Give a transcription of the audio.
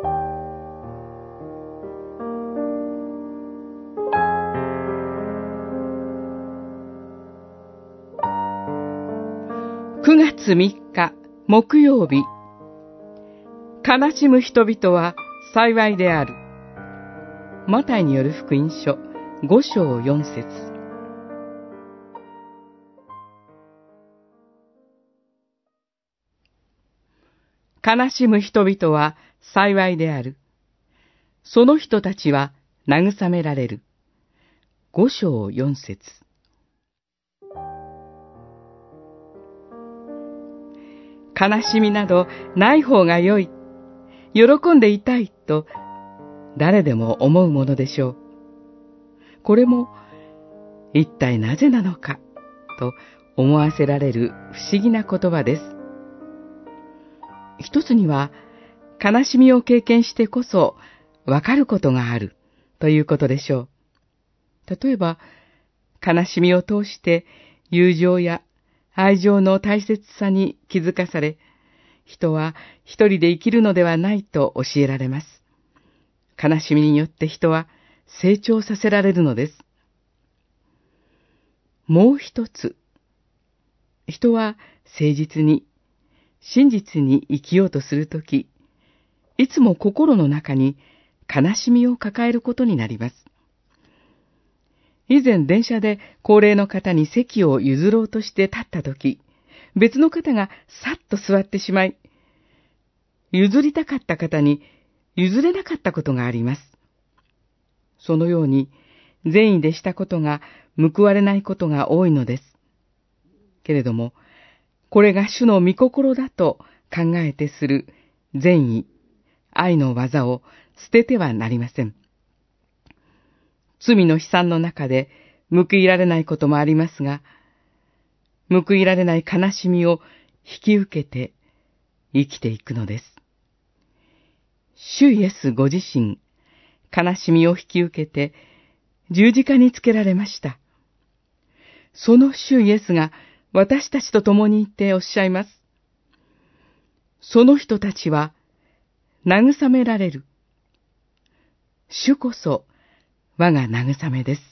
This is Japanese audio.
9月3日木曜日。悲しむ人々は幸いである。マタイによる福音書5章4節。悲しむ人々は幸いである。その人たちは慰められる。5章4節悲しみなどない方が良い。喜んでいたいと誰でも思うものでしょう。これも一体なぜなのかと思わせられる不思議な言葉です。一つには悲しみを経験してこそわかることがあるということでしょう。例えば、悲しみを通して友情や愛情の大切さに気づかされ、人は一人で生きるのではないと教えられます。悲しみによって人は成長させられるのです。もう一つ、人は誠実に、真実に生きようとするとき、いつも心の中に悲しみを抱えることになります。以前電車で高齢の方に席を譲ろうとして立った時、別の方がさっと座ってしまい、譲りたかった方に譲れなかったことがあります。そのように善意でしたことが報われないことが多いのです。けれども、これが主の御心だと考えてする善意、愛の技を捨ててはなりません。罪の悲惨の中で報いられないこともありますが、報いられない悲しみを引き受けて生きていくのです。主イエスご自身、悲しみを引き受けて十字架につけられました。その主イエスが私たちと共にいておっしゃいます。その人たちは慰められる。主こそ我が慰めです。